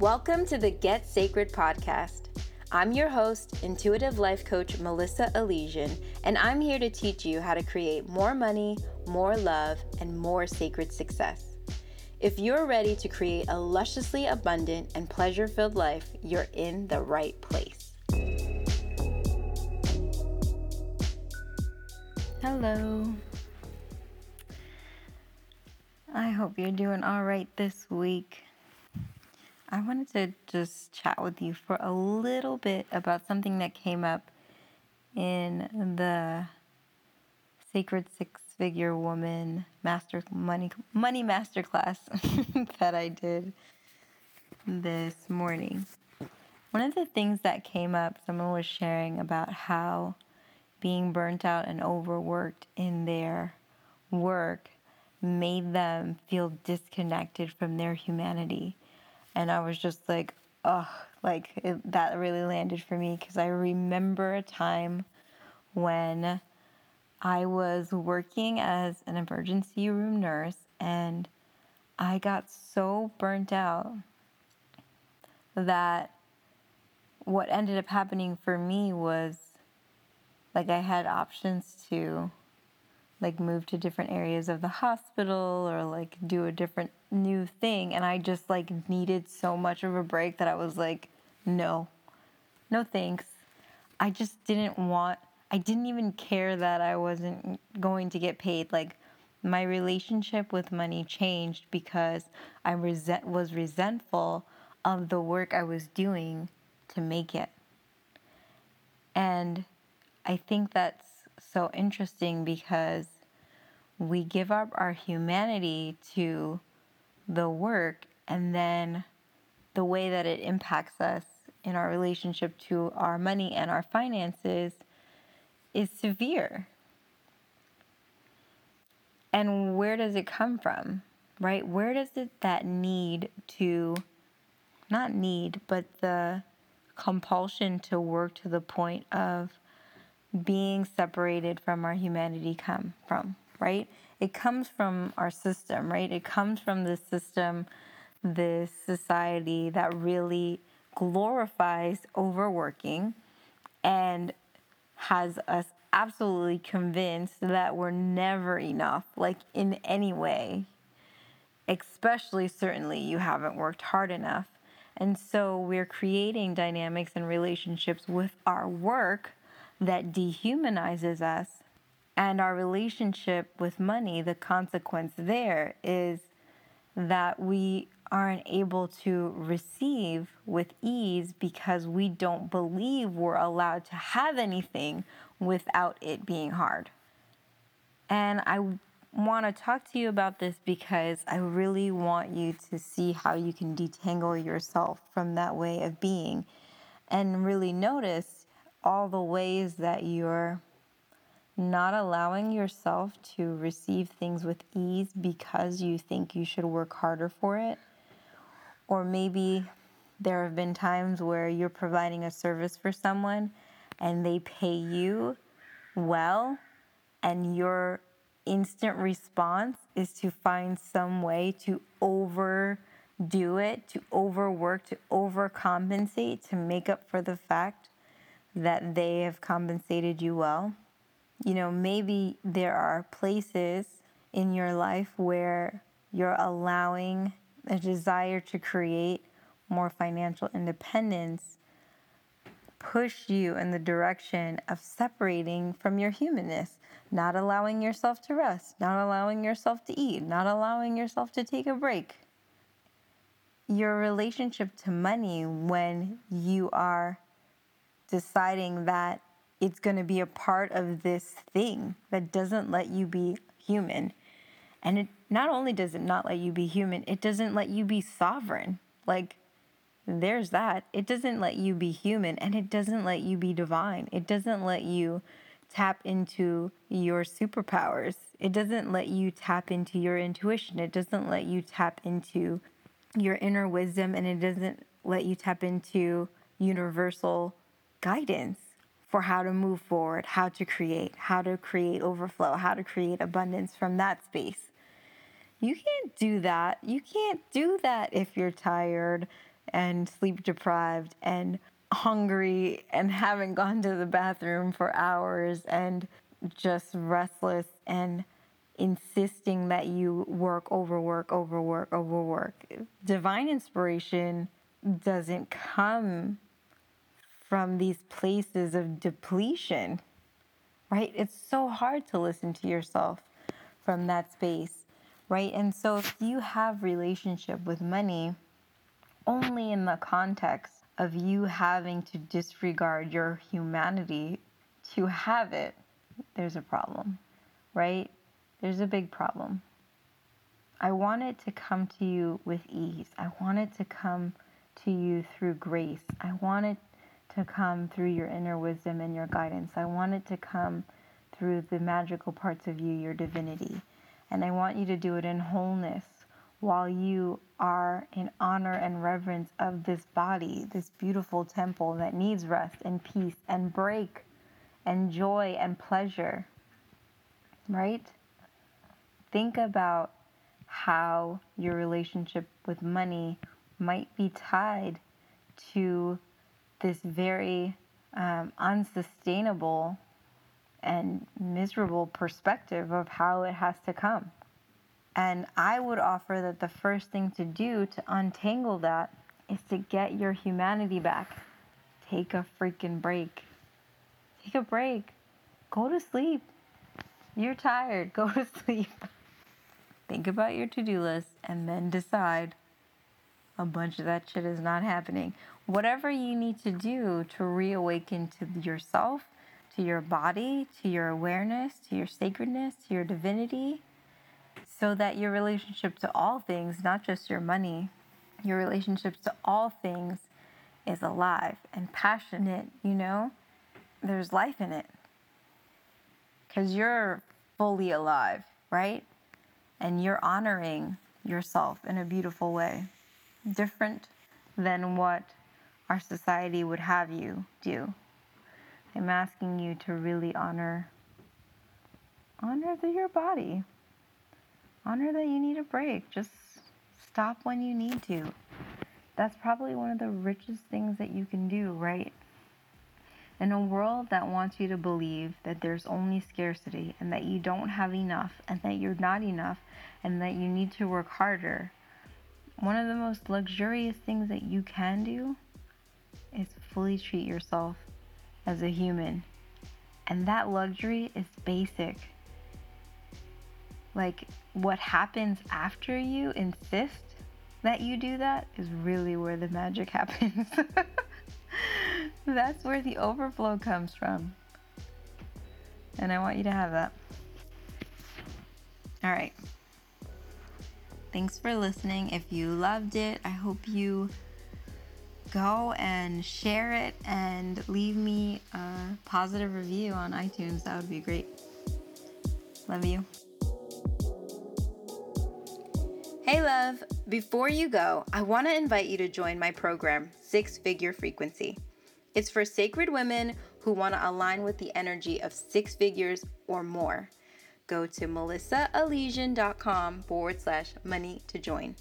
Welcome to the Get Sacred podcast. I'm your host, intuitive life coach Melissa Elysian, and I'm here to teach you how to create more money, more love, and more sacred success. If you're ready to create a lusciously abundant and pleasure filled life, you're in the right place. Hello. I hope you're doing all right this week. I wanted to just chat with you for a little bit about something that came up in the Sacred Six Figure Woman Master Money Money Masterclass that I did this morning. One of the things that came up, someone was sharing about how being burnt out and overworked in their work made them feel disconnected from their humanity. And I was just like, oh, like it, that really landed for me because I remember a time when I was working as an emergency room nurse and I got so burnt out that what ended up happening for me was like I had options to like move to different areas of the hospital or like do a different new thing and I just like needed so much of a break that I was like no. No thanks. I just didn't want I didn't even care that I wasn't going to get paid like my relationship with money changed because I resent was resentful of the work I was doing to make it. And I think that's so interesting because we give up our humanity to the work and then the way that it impacts us in our relationship to our money and our finances is severe. And where does it come from? Right? Where does it that need to not need, but the compulsion to work to the point of being separated from our humanity come from, right? It comes from our system, right? It comes from this system, this society that really glorifies overworking and has us absolutely convinced that we're never enough, like in any way. Especially, certainly, you haven't worked hard enough. And so we're creating dynamics and relationships with our work that dehumanizes us and our relationship with money, the consequence there is that we aren't able to receive with ease because we don't believe we're allowed to have anything without it being hard. And I want to talk to you about this because I really want you to see how you can detangle yourself from that way of being and really notice all the ways that you're not allowing yourself to receive things with ease because you think you should work harder for it. Or maybe there have been times where you're providing a service for someone and they pay you well, and your instant response is to find some way to overdo it, to overwork, to overcompensate, to make up for the fact that they have compensated you well. You know, maybe there are places in your life where you're allowing a desire to create more financial independence push you in the direction of separating from your humanness, not allowing yourself to rest, not allowing yourself to eat, not allowing yourself to take a break. Your relationship to money when you are deciding that it's going to be a part of this thing that doesn't let you be human. And it not only does it not let you be human, it doesn't let you be sovereign. Like, there's that. It doesn't let you be human and it doesn't let you be divine. It doesn't let you tap into your superpowers. It doesn't let you tap into your intuition. It doesn't let you tap into your inner wisdom and it doesn't let you tap into universal guidance for how to move forward, how to create, how to create overflow, how to create abundance from that space. You can't do that. You can't do that if you're tired and sleep deprived and hungry and haven't gone to the bathroom for hours and just restless and insisting that you work, overwork, overwork, overwork. Divine inspiration doesn't come from these places of depletion, right? It's so hard to listen to yourself from that space, right? And so if you have relationship with money only in the context of you having to disregard your humanity to have it, there's a problem, right? There's a big problem. I want it to come to you with ease. I want it to come to you through grace. I want it to come through your inner wisdom and your guidance. I want it to come through the magical parts of you, your divinity. And I want you to do it in wholeness while you are in honor and reverence of this body, this beautiful temple that needs rest and peace and break and joy and pleasure. Right? Think about how your relationship with money might be tied to this very um, unsustainable and miserable perspective of how it has to come. And I would offer that the first thing to do to untangle that is to get your humanity back. Take a freaking break. Take a break. Go to sleep. You're tired. Go to sleep. Think about your to do list and then decide a bunch of that shit is not happening. Whatever you need to do to reawaken to yourself, to your body, to your awareness, to your sacredness, to your divinity so that your relationship to all things, not just your money, your relationships to all things is alive and passionate, you know? There's life in it. Because you're fully alive, right? And you're honoring yourself in a beautiful way, different than what our society would have you do. I'm asking you to really honor honor the, your body honor that you need a break. Just stop when you need to. That's probably one of the richest things that you can do, right? In a world that wants you to believe that there's only scarcity and that you don't have enough and that you're not enough and that you need to work harder, one of the most luxurious things that you can do is fully treat yourself as a human. And that luxury is basic. Like, what happens after you insist that you do that is really where the magic happens. That's where the overflow comes from. And I want you to have that. All right. Thanks for listening. If you loved it, I hope you go and share it and leave me a positive review on iTunes. That would be great. Love you. Hey, love. Before you go, I want to invite you to join my program, Six Figure Frequency. It's for sacred women who want to align with the energy of six figures or more. Go to melissaalesian.com forward slash money to join.